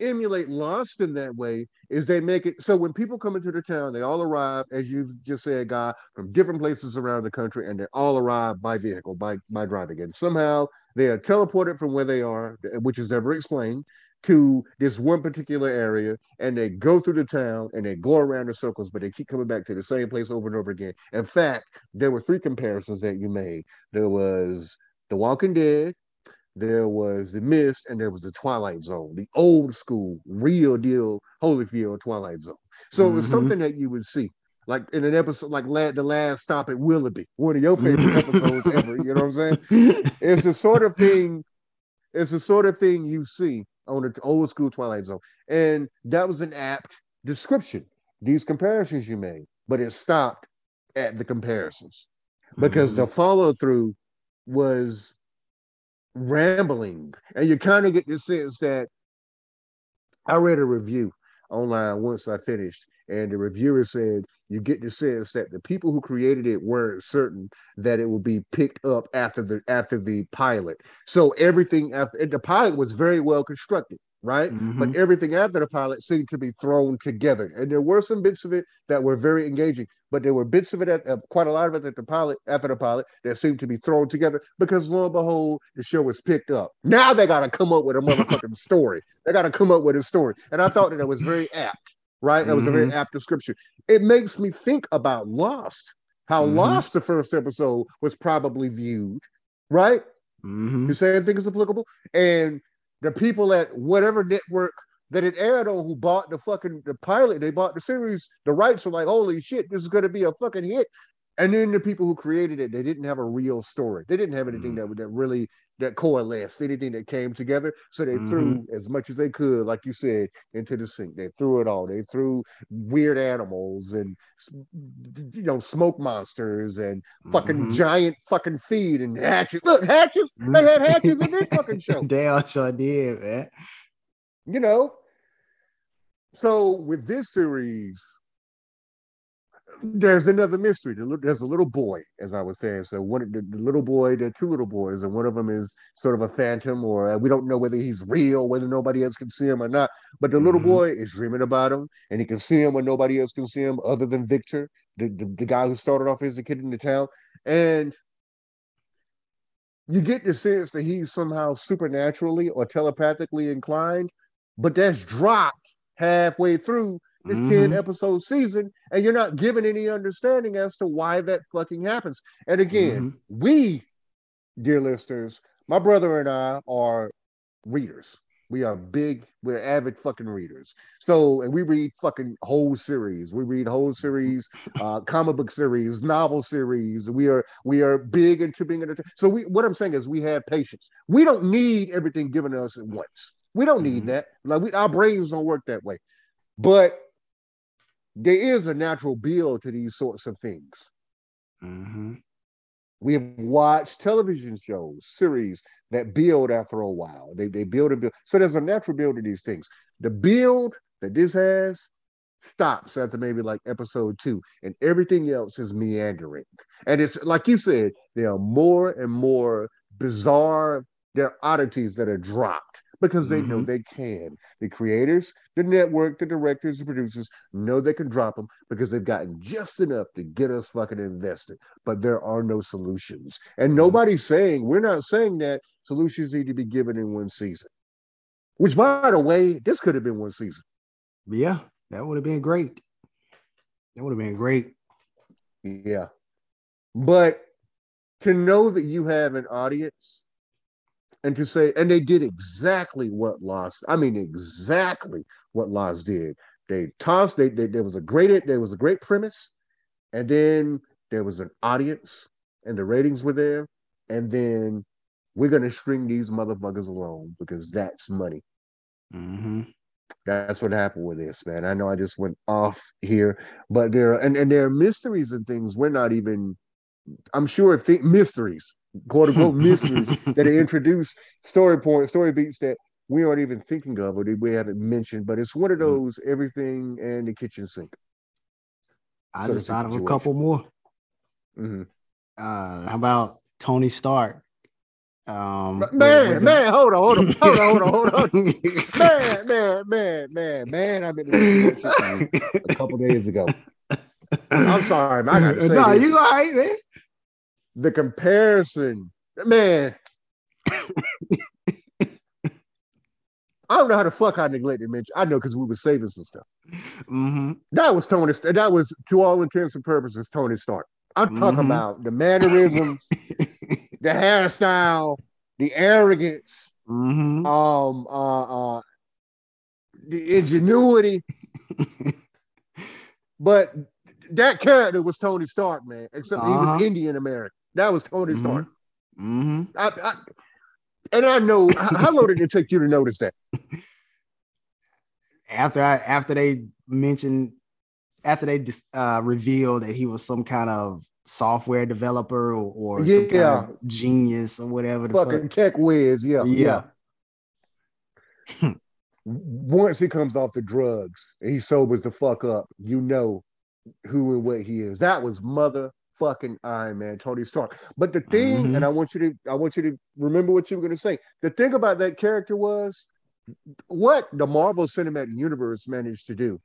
emulate Lost in that way is they make it so when people come into the town, they all arrive, as you've just said, guy, from different places around the country, and they all arrive by vehicle, by by driving. And somehow they are teleported from where they are, which is never explained, to this one particular area, and they go through the town and they go around in circles, but they keep coming back to the same place over and over again. In fact, there were three comparisons that you made. There was The Walking Dead, there was The Mist, and there was The Twilight Zone, the old school, real deal Holyfield Twilight Zone. So it was Mhm. something that you would see. like in an episode like la- the last stop at Willoughby, one of your favorite [laughs] episodes ever. You know what I'm saying? It's the sort of thing. It's the sort of thing you see on the old school Twilight Zone, and that was an apt description. These comparisons you made, but it stopped at the comparisons because the follow through was rambling, and you kind of get the sense that I read a review online once I finished, and the reviewer said you get the sense that the people who created it weren't certain that it would be picked up after the after the pilot. So everything after the pilot was very well constructed, right? Mhm. But everything after the pilot seemed to be thrown together, and there were some bits of it that were very engaging. But there were bits of it at uh, quite a lot of it at the pilot after the pilot that seemed to be thrown together because lo and behold, the show was picked up. Now they got to come up with a [laughs] motherfucking story. They got to come up with a story, and I thought that it was very [laughs] apt. Right, that was a very apt description. It makes me think about Lost. How Mhm. Lost the first episode was probably viewed, right? Mhm. Same thing is applicable. And the people at whatever network that it aired on who bought the fucking the pilot, they bought the series, the rights were like, holy shit, this is gonna be a fucking hit. And then the people who created it, they didn't have a real story. They didn't have anything mm. that would that really that coalesced, anything that came together. So they threw as much as they could, like you said, into the sink. They threw it all. They threw weird animals and you know smoke monsters and fucking Mhm. giant fucking feed and hatches. Look, hatches. They had hatches in this fucking show. [laughs] They all sure did, man. You know. So with this series, there's another mystery. There's a little boy, as I was saying. So one of the, the little boy, there are two little boys, and one of them is sort of a phantom, or uh, we don't know whether he's real, whether nobody else can see him or not. But the little Mhm. boy is dreaming about him, and he can see him when nobody else can see him, other than Victor, the, the, the guy who started off as a kid in the town. And you get the sense that he's somehow supernaturally or telepathically inclined, but that's dropped halfway through this 10 Mhm. episode season, and you're not given any understanding as to why that fucking happens. And again, Mhm. we, dear listeners, my brother and I are readers. We are big, we're avid fucking readers. So, and we read fucking whole series. We read whole series, [laughs] uh, comic book series, novel series. We are we are big into being entertained. So, we what I'm saying is we have patience. We don't need everything given to us at once. We don't need Mhm. that. Like we, our brains don't work that way. But there is a natural build to these sorts of things. Mhm. We have watched television shows, series that build after a while. They, they build and build. So there's a natural build to these things. The build that this has stops after maybe like episode two, and everything else is meandering. And it's like you said, there are more and more bizarre, there are oddities that are dropped because they know Mhm. they can. The creators, the network, the directors, the producers know they can drop them because they've gotten just enough to get us fucking invested. But there are no solutions. And nobody's saying, we're not saying that solutions need to be given in one season. Which, by the way, this could have been one season. Yeah, that would have been great. That would have been great. Yeah. But to know that you have an audience and to say, and they did exactly what Lost, I mean, exactly what Lost did. They tossed, they, they there was a great, there was a great premise, and then there was an audience, and the ratings were there, and then we're gonna string these motherfuckers along because that's money. hmm That's what happened with this, man. I know I just went off here, but there are, and, and there are mysteries and things we're not even, I'm sure, th- mysteries, quote unquote [laughs] mysteries that they introduce story points, story beats that we aren't even thinking of or that we haven't mentioned. But it's one of Mhm. those everything and the kitchen sink. I just thought of a couple more. Mhm. Uh, how about Tony Stark? Um, Man, with the- man, hold on, hold on, hold on, hold on, hold on. [laughs] Man, man, man, man, man. I've been listening to that shit to you a couple days ago. I'm sorry, man. I gotta [laughs] say no, this. you all right, man. The comparison, man. I don't know how the fuck I neglected mention. I know because we were saving some stuff. hmm That was Tony. That was to all intents and purposes Tony Stark. I'm talking Mhm. about the mannerisms, [laughs] the hairstyle, the arrogance, hmm um, uh, uh, the ingenuity. [laughs] But that character was Tony Stark, man. Except he Uh-huh. was Indian American. That was Tony Mhm. Stark. hmm I, I, and I know how, long did it take you to notice that? [laughs] After I, after they mentioned, after they uh, revealed that he was some kind of software developer or, or some kind Yeah. of genius or whatever the fuck. Fucking tech whiz, yeah, yeah. Yeah. [laughs] Once he comes off the drugs, and he sobers the fuck up. You know who and what he is. That was motherfucking Iron Man, Tony Stark. But the thing, Mhm. and I want you to, I want you to remember what you were going to say. The thing about that character was what the Marvel Cinematic Universe managed to do,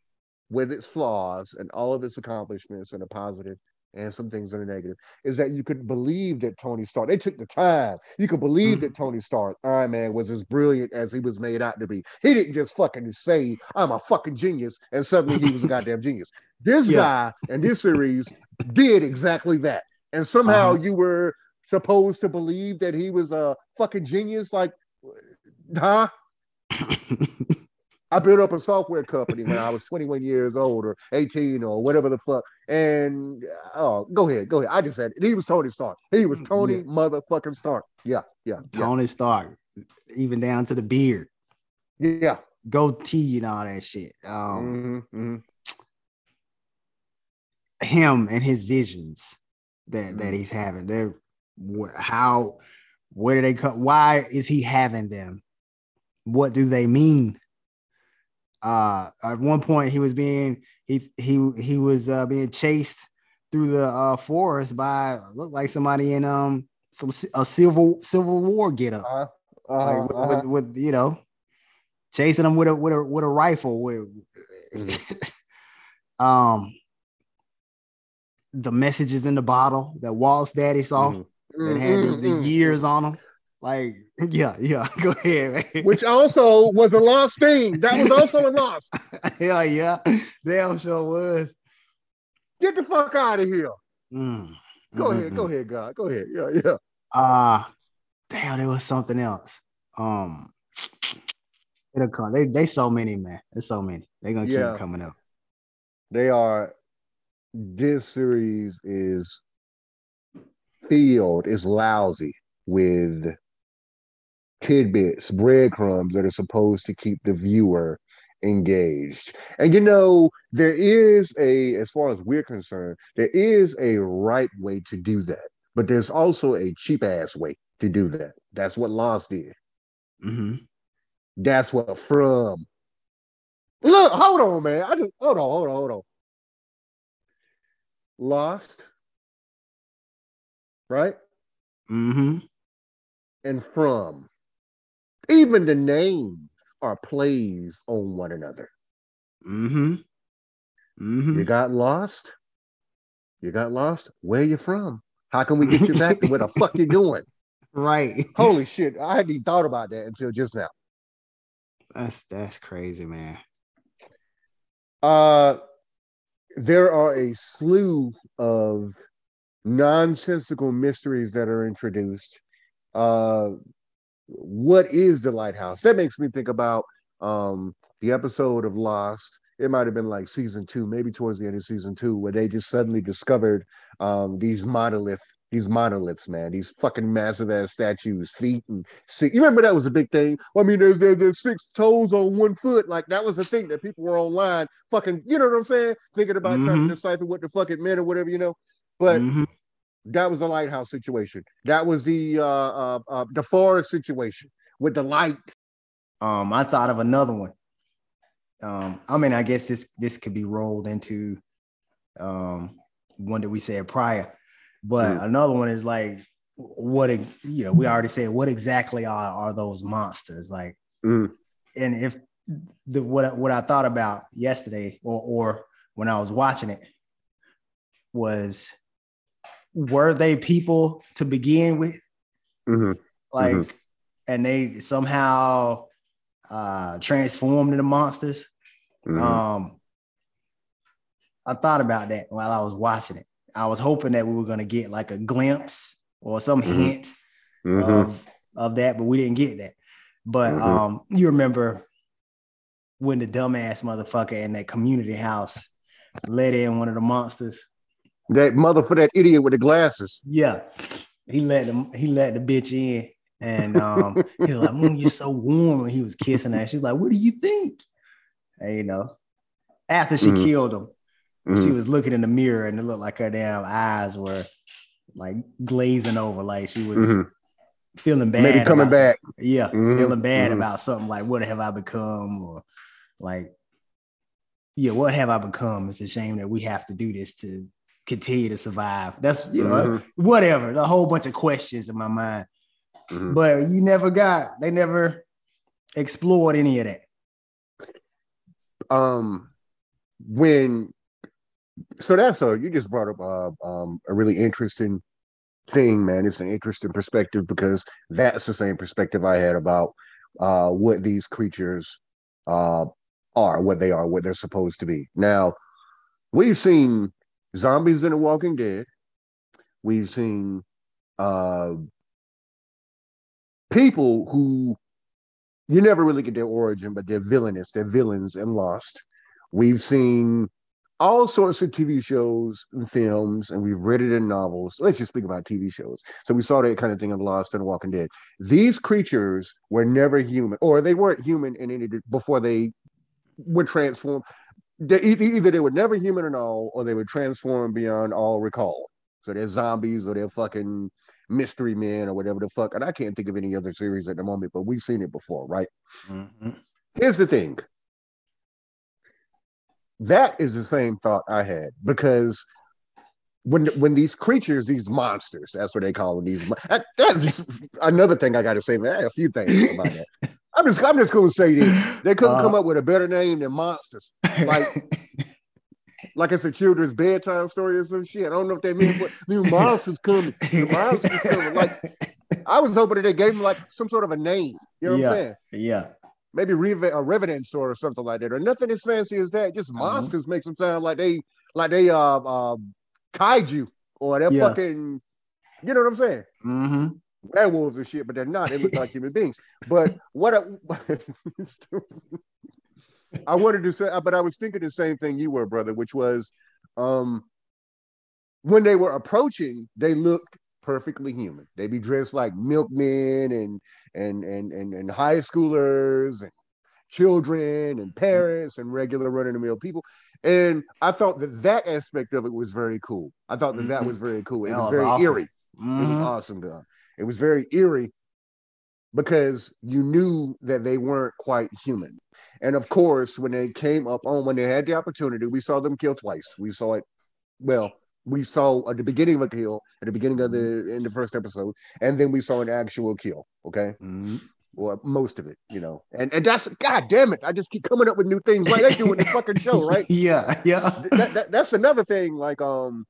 with its flaws and all of its accomplishments and the positive and some things that are negative, is that you could believe that Tony Stark. They took the time. You could believe that Tony Stark, Iron Man, was as brilliant as he was made out to be. He didn't just fucking say, "I'm a fucking genius," and suddenly he was a goddamn genius. This Yeah. guy in this series did exactly that, and somehow Uh-huh. you were supposed to believe that he was a fucking genius. Like, huh? I built up a software company when I was 21 years old or 18 or whatever the fuck. And oh, go ahead, go ahead. I just said it. He was Tony Stark. He was Tony Yeah. motherfucking Stark. Yeah, yeah, yeah, Tony Stark, even down to the beard, yeah. goatee, and all that shit. Um, Mhm, mhm. Him and his visions that that Mhm. he's having. They're how where do they come? Why is he having them? What do they mean? Uh, at one point, he was being he he he was uh, being chased through the uh, forest by looked like somebody in um some a civil civil war get up. Uh-huh, like with, uh-huh. with, with you know chasing them with a with a with a rifle with [laughs] um the messages in the bottle that Walt's daddy saw Mhm. that had the, Mhm, the mhm. years on them. Like, [laughs] yeah, yeah, [laughs] go ahead, man. Which also was a lost thing. That was also a loss. [laughs] Hell yeah, damn sure was. Get the fuck out of here. Mm. Go Mm, ahead, mm, go mm. ahead, God. Go ahead. Yeah, yeah. Uh damn, there was something else. Um, it'll come. They they so many, man. There's so many. They're gonna Yeah. keep coming up. They are. This series is filled, is lousy with tidbits, breadcrumbs that are supposed to keep the viewer engaged. And you know, there is a, as far as we're concerned, there is a right way to do that, but there's also a cheap ass way to do that. That's what Lost did. Mm-hmm. That's what From. Look, hold on, man. I just hold on, hold on, hold on. Lost, right? hmm And From. Even the names are plays on one another. hmm hmm You got lost. You got lost. Where you from? How can we get you back to where the [laughs] fuck you doing? Right. Holy shit. I hadn't even thought about that until just now. That's that's crazy, man. Uh there are a slew of nonsensical mysteries that are introduced. Uh what is the lighthouse? That makes me think about um the episode of Lost. It might have been like season two, maybe towards the end of season two, where they just suddenly discovered um these monolith, these monoliths, man, these fucking massive ass statues, feet and six. You remember that was a big thing? I mean, there's, there's there's six toes on one foot. Like that was a thing that people were online fucking, you know what I'm saying? Thinking about trying Mhm. to decipher what the fuck it meant or whatever, you know. But Mhm. that was the lighthouse situation. That was the uh, uh, uh the forest situation with the light. Um, I thought of another one. Um, I mean, I guess this this could be rolled into um one that we said prior, but Mhm. another one is like what you know, we already said what exactly are are those monsters like, Mm. and if the what I- what I thought about yesterday or or when I was watching it was were they people to begin with Mhm. like and they somehow uh transformed into monsters Mhm. um i thought about that while i was watching it i was hoping that we were going to get like a glimpse or some Mhm. hint Mhm. of of that but we didn't get that but Mhm. um you remember when the dumbass motherfucker in that community house let in one of the monsters. That mother for that idiot with the glasses. Yeah, he let him. He let the bitch in, and um, he was like, mm, "You're so warm." And he was kissing her. She's like, "What do you think?" And, you know, after she Mhm. killed him, she Mhm. was looking in the mirror, and it looked like her damn eyes were like glazing over, like she was Mhm. feeling bad. Maybe coming about- back. Yeah, Mhm, feeling bad mhm. about something like what have I become, or like, yeah, what have I become? It's a shame that we have to do this to continue to survive. That's you know, Mhm. whatever. A whole bunch of questions in my mind, Mhm. but you never got. They never explored any of that. um when so that's a you just brought up uh, um a really interesting thing man. It's an interesting perspective because that's the same perspective i had about uh what these creatures uh are what they are what they're supposed to be. Now we've seen zombies in the walking dead. We've seen uh people who you never really get their origin, but they're villainous, they're villains and lost. We've seen all sorts of TV shows and films, and we've read it in novels. Let's just speak about TV shows. So we saw that kind of thing in Lost and Walking Dead. These creatures were never human, or they weren't human in any before they were transformed. They, either, they were never human at all, or they were transformed beyond all recall. So they're zombies, or they're fucking mystery men, or whatever the fuck. And I can't think of any other series at the moment, but we've seen it before, right? Mhm. Here's the thing. That is the same thought I had because when when these creatures, these monsters, that's what they call them. These that- that's just another thing I got to say. Man, a few things about that. [laughs] I'm just I'm just going to say this. They couldn't Uh, come up with a better name than monsters. like- [laughs] Like it's a children's bedtime story or some shit. I don't know if they mean what new [laughs] monsters coming. The monsters coming. Like I was hoping that they gave them like some sort of a name. You know what Yeah. I'm saying? yeah, maybe a revenant or something like that, or nothing as fancy as that. Just Mhm. monsters makes them sound like they like they uh uh kaiju or they're Yeah. fucking you know what I'm saying? Mm-hmm. Werewolves and shit, but they're not. They look like [laughs] human beings. But what I, [laughs] I wanted to say, but I was thinking the same thing you were, brother, which was um when they were approaching, they looked perfectly human. They be dressed like milkmen and and and and, and high schoolers and children and parents and regular run of the mill people. And I thought that that aspect of it was very cool. I thought that that Mhm. was very cool. It was was very awesome. eerie. It was Mhm. awesome done. It was very eerie because you knew that they weren't quite human. And of course, when they came up on, when they had the opportunity, we saw them kill twice. We saw it, well, we saw at the beginning of a kill, at the beginning of the in the first episode, and then we saw an actual kill. Okay, Mhm. or most of it, you know. And and that's god damn it, I just keep coming up with new things like they do in the fucking show, [laughs] right? Yeah, yeah. that, that, that's another thing. Like, um,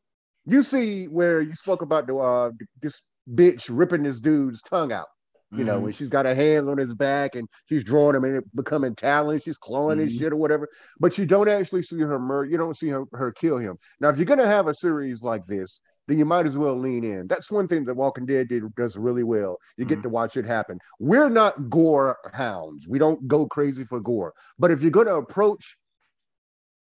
you see where you spoke about the uh this bitch ripping this dude's tongue out. You know, Mhm. when she's got her hands on his back and she's drawing him and it becoming talons, she's clawing his Mhm. shit or whatever. But you don't actually see her murder. You don't see her, her kill him. Now, if you're gonna have a series like this, then you might as well lean in. That's one thing that Walking Dead did, does really well. You get Mhm. to watch it happen. We're not gore hounds. We don't go crazy for gore. But if you're gonna approach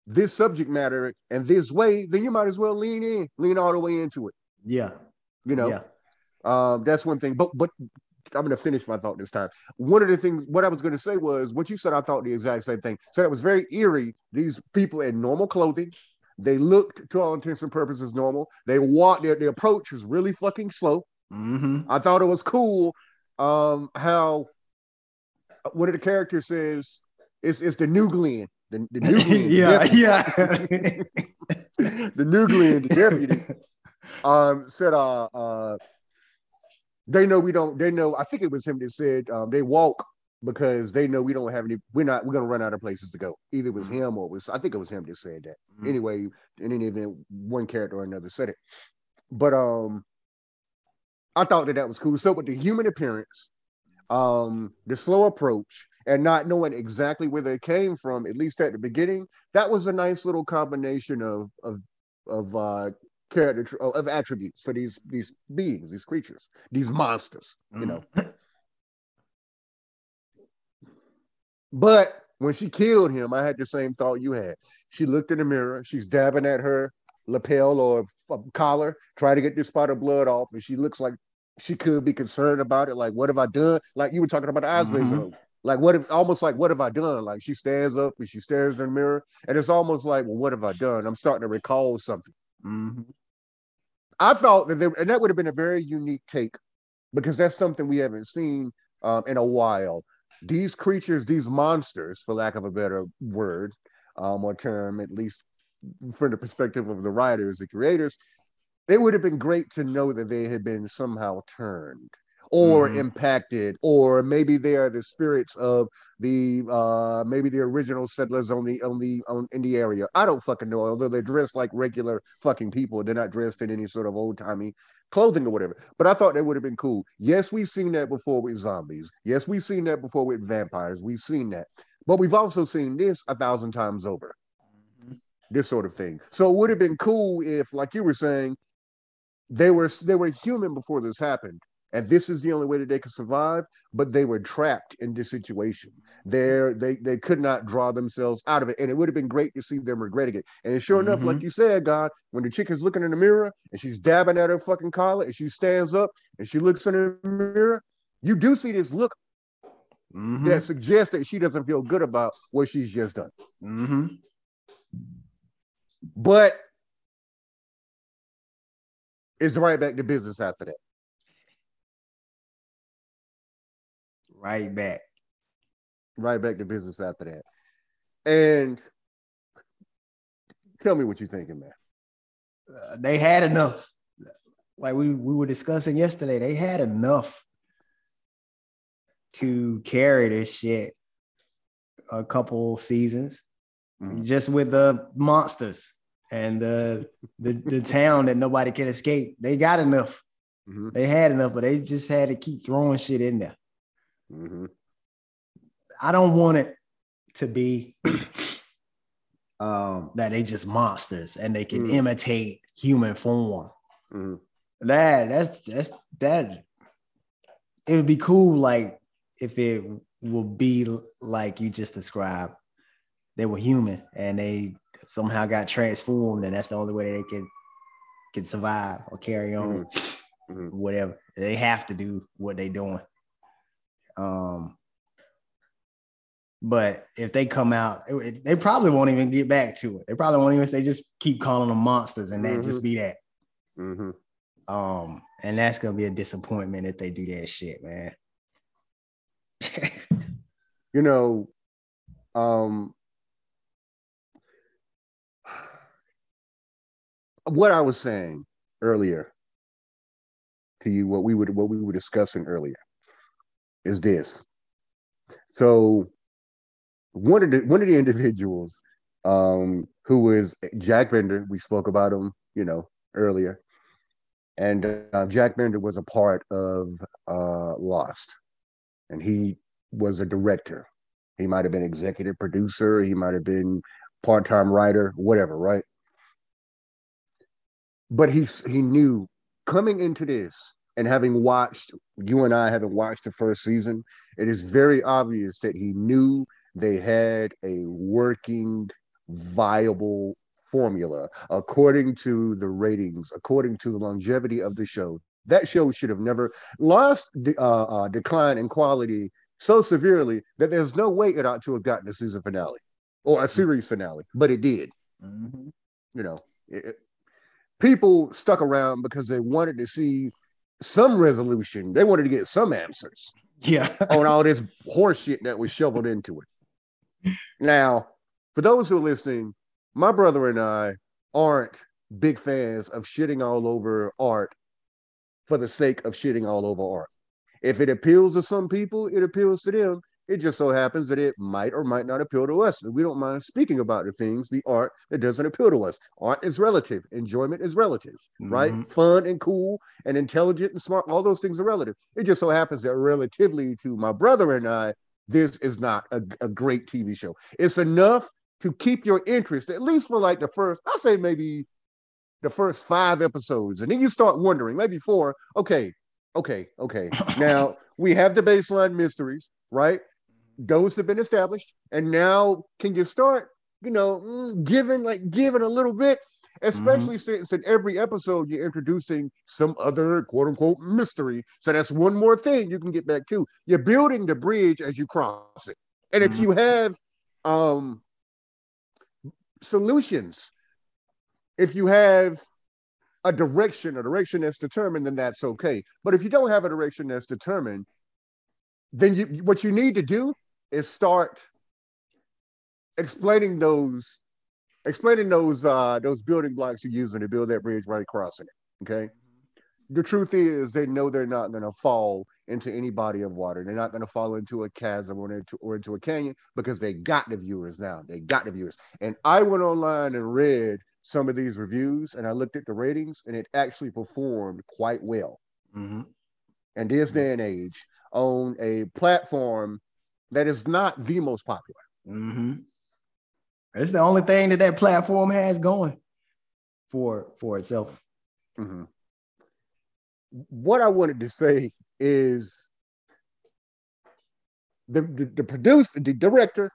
this subject matter and this way, then you might as well lean in, lean all the way into it. yeah, You know, yeah. um, that's one thing. But but I'm gonna finish my thought this time. One of the things what I was gonna say was what you said, I thought the exact same thing. So it was very eerie. These people in normal clothing, they looked to all intents and purposes normal. They walked their, their approach was really fucking slow. hmm I thought it was cool um how one of the characters says it's it's the new Glenn. The, the new [laughs] Glenn. yeah, deputy. yeah. [laughs] the new Glenn, the deputy, [laughs] um, said, uh, uh, they know we don't, they know, I think it was him that said, um, they walk because they know we don't have any, we're not, we're to run out of places to go. Either it was him or it was, I think it was him that said that. Mhm. Anyway, in any event, one character or another said it. But, um, I thought that that was cool. So with the human appearance, um, the slow approach, and not knowing exactly where they came from, at least at the beginning, that was a nice little combination of of of uh character of attributes for these these beings, these creatures, these monsters, you know. [laughs] But when she killed him, I had the same thought you had. She looked in the mirror. She's dabbing at her lapel or collar, trying to get this spot of blood off, and she looks like she could be concerned about it. Like, what have I done? Like you were talking about the eyes mm-hmm. Like, what if almost like what have I done? Like she stands up and she stares in the mirror, and it's almost like, well, what have I done? I'm starting to recall something. Mm-hmm. I thought that, there, and that would have been a very unique take because that's something we haven't seen um, in a while. These creatures, these monsters, for lack of a better word um, or term, at least from the perspective of the writers, the creators, it would have been great to know that they had been somehow turned or mm-hmm. impacted, or maybe they are the spirits of the uh maybe the original settlers on the on the on in the area. I don't fucking know. Although they're dressed like regular fucking people, they're not dressed in any sort of old timey clothing or whatever. But I thought that would have been cool. Yes, we've seen that before with zombies. Yes, we've seen that before with vampires. We've seen that. But we've also seen this a thousand times over. Mm-hmm. This sort of thing. So it would have been cool if, like you were saying, they were they were human before this happened and this is the only way that they could survive but they were trapped in this situation there they they could not draw themselves out of it and it would have been great to see them regretting it and sure mm-hmm. enough like mm-hmm. you said god when the chick is looking in the mirror and she's dabbing at her fucking collar and she stands up and she looks in the mirror you do see this look mm-hmm. that suggests that she doesn't feel good about what she's just done mm-hmm. but it's right back to business after that Right back. Right back to business after that. And tell me what you're thinking, man. Uh, they had enough. Like we, we were discussing yesterday, they had enough to carry this shit a couple seasons mm-hmm. just with the monsters and the, the the [laughs] town that nobody can escape. They got enough. Mm-hmm. They had enough, but they just had to keep throwing shit in there. Mm-hmm. I don't want it to be um, that they just monsters and they can mm. imitate human form. Mm. That that's that's that. It would be cool, like if it will be like you just described. They were human and they somehow got transformed, and that's the only way they can can survive or carry on, mm-hmm. mm-hmm. whatever. They have to do what they're doing. Um, but if they come out, it, they probably won't even get back to it. They probably won't even. They just keep calling them monsters, and that mm-hmm. just be that. Mm-hmm. Um, and that's gonna be a disappointment if they do that shit, man. [laughs] you know, um, what I was saying earlier to you, what we would what we were discussing earlier is this. So one of the one of the individuals um, who was Jack Bender, we spoke about him, you know, earlier, and uh, Jack Bender was a part of uh, Lost, and he was a director. He might have been executive producer. He might have been part-time writer, whatever, right? But he he knew coming into this and having watched you and I having watched the first season, it is very obvious that he knew they had a working, viable formula according to the ratings, according to the longevity of the show. That show should have never lost the uh, uh, decline in quality so severely that there's no way it ought to have gotten a season finale or a series finale, but it did. Mm-hmm. You know, it, people stuck around because they wanted to see some resolution. They wanted to get some answers. Yeah. [laughs] on all this horseshit that was shoveled into it. Now, for those who are listening, my brother and I aren't big fans of shitting all over art for the sake of shitting all over art. If it appeals to some people, it appeals to them. It just so happens that it might or might not appeal to us. We don't mind speaking about the things, the art that doesn't appeal to us. Art is relative, enjoyment is relative, mm-hmm. right? Fun and cool and intelligent and smart, all those things are relative. It just so happens that relatively to my brother and I, this is not a, a great TV show. It's enough to keep your interest, at least for like the first, I'll say maybe the first five episodes. And then you start wondering, maybe four, okay, okay, okay. [laughs] now we have the baseline mysteries, right? Those have been established. And now, can you start you know, giving like giving a little bit, especially mm-hmm. since in every episode you're introducing some other quote unquote mystery. So that's one more thing you can get back to. You're building the bridge as you cross it. And if mm-hmm. you have um solutions, if you have a direction, a direction that's determined, then that's okay. But if you don't have a direction that's determined, then you what you need to do is start explaining those explaining those uh those building blocks you're using to build that bridge right crossing it. Okay. The truth is they know they're not gonna fall into any body of water. They're not gonna fall into a chasm or into or into a canyon because they got the viewers now. They got the viewers. And I went online and read some of these reviews and I looked at the ratings and it actually performed quite well. Mm-hmm. And this mm-hmm. day and age on a platform that is not the most popular. Mm-hmm. It's the only thing that that platform has going for for itself. Mm-hmm. What I wanted to say is the, the, the producer, the director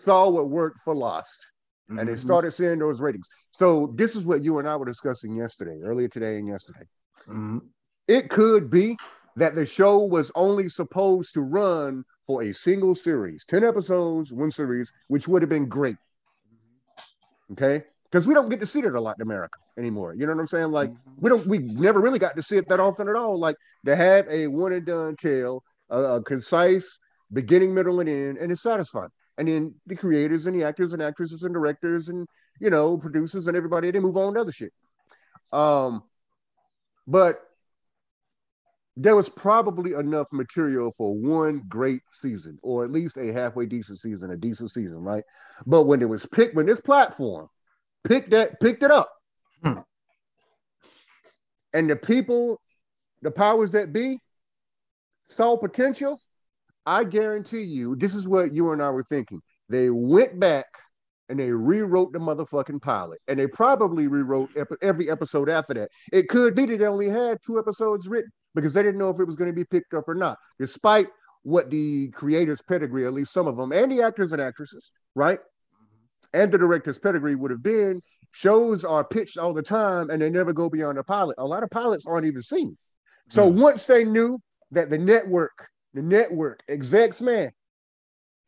saw what worked for Lost mm-hmm. and they started seeing those ratings. So this is what you and I were discussing yesterday, earlier today and yesterday. Mm-hmm. It could be that the show was only supposed to run for a single series, 10 episodes, one series, which would have been great. Okay. Because we don't get to see it a lot in America anymore. You know what I'm saying? Like mm-hmm. we don't, we never really got to see it that often at all. Like to have a one and done tale, a, a concise beginning, middle, and end, and it's satisfying. And then the creators and the actors and actresses and directors and you know producers and everybody they move on to other shit. Um, but there was probably enough material for one great season, or at least a halfway decent season, a decent season, right? But when it was picked, when this platform picked that, picked it up, hmm. and the people, the powers that be, saw potential, I guarantee you, this is what you and I were thinking. They went back and they rewrote the motherfucking pilot, and they probably rewrote every episode after that. It could be that they only had two episodes written because they didn't know if it was going to be picked up or not, despite what the creators' pedigree, at least some of them, and the actors and actresses, right? Mm-hmm. And the director's pedigree would have been shows are pitched all the time and they never go beyond the pilot. A lot of pilots aren't even seen. So mm-hmm. once they knew that the network, the network execs, man,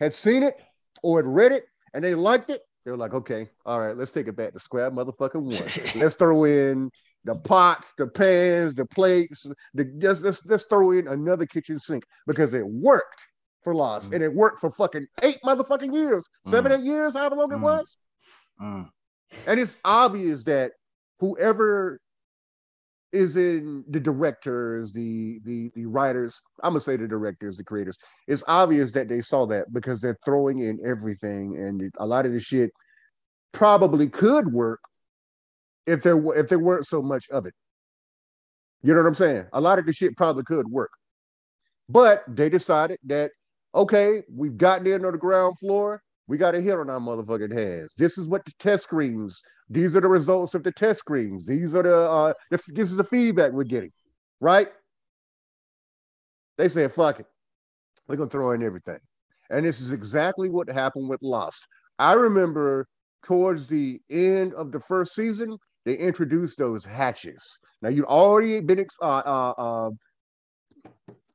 had seen it or had read it and they liked it, they were like, okay, all right, let's take it back to square motherfucking one. [laughs] let's throw in the pots, the pans, the plates, the just let's, let's throw in another kitchen sink because it worked for Lost mm. and it worked for fucking eight motherfucking years, mm. seven, eight years, however long mm. it was. Mm. And it's obvious that whoever is in the directors, the the the writers, I'm gonna say the directors, the creators, it's obvious that they saw that because they're throwing in everything and a lot of the shit probably could work if there were if there weren't so much of it. You know what I'm saying? A lot of the shit probably could work. But they decided that, okay, we've gotten in on the ground floor. We got a hit on our motherfucking hands. This is what the test screens, these are the results of the test screens. These are the, uh, the this is the feedback we're getting, right? They said, fuck it. We're gonna throw in everything. And this is exactly what happened with Lost. I remember towards the end of the first season, they introduced those hatches. Now you've already been uh, uh, uh,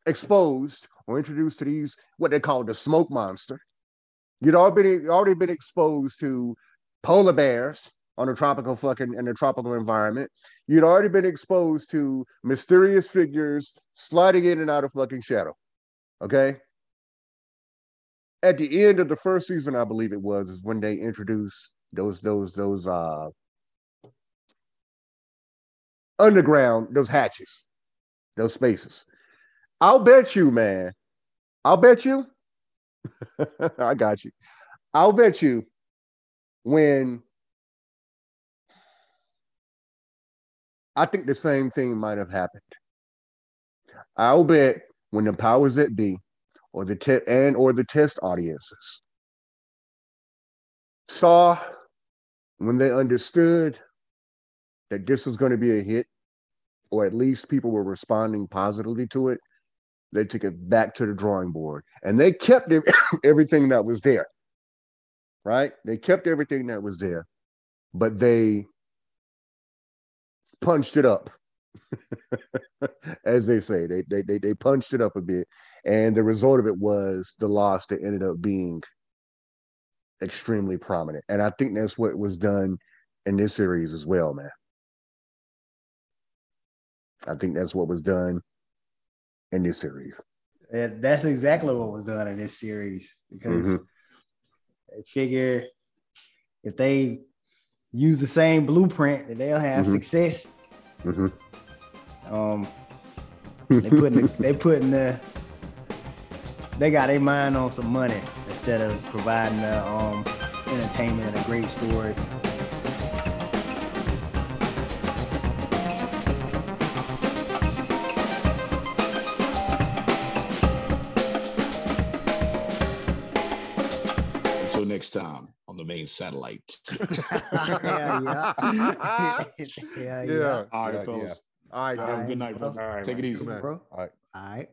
exposed or introduced to these what they call the smoke monster. You'd already been already been exposed to polar bears on a tropical fucking in a tropical environment. You'd already been exposed to mysterious figures sliding in and out of fucking shadow. Okay. At the end of the first season, I believe it was, is when they introduced those those those uh underground, those hatches, those spaces. I'll bet you, man. I'll bet you. [laughs] I got you. I'll bet you when I think the same thing might have happened. I'll bet when the powers that be or the te- and or the test audiences saw when they understood that this was going to be a hit, or at least people were responding positively to it, they took it back to the drawing board and they kept [coughs] everything that was there. right? They kept everything that was there, but they punched it up, [laughs] as they say. They, they they they punched it up a bit, and the result of it was the loss that ended up being extremely prominent. And I think that's what was done in this series as well, man. I think that's what was done in this series. And that's exactly what was done in this series because Mhm. they figure if they use the same blueprint, that they'll have Mhm. success. hmm Um, they putting the, they putting the they got their mind on some money instead of providing the um entertainment and a great story. Time on the main satellite. [laughs] yeah, yeah. [laughs] yeah, yeah. Yeah. All right, yeah, fellas. All right, Have a good night, bro. All right, Take it easy. Come. Bro. All right. All right.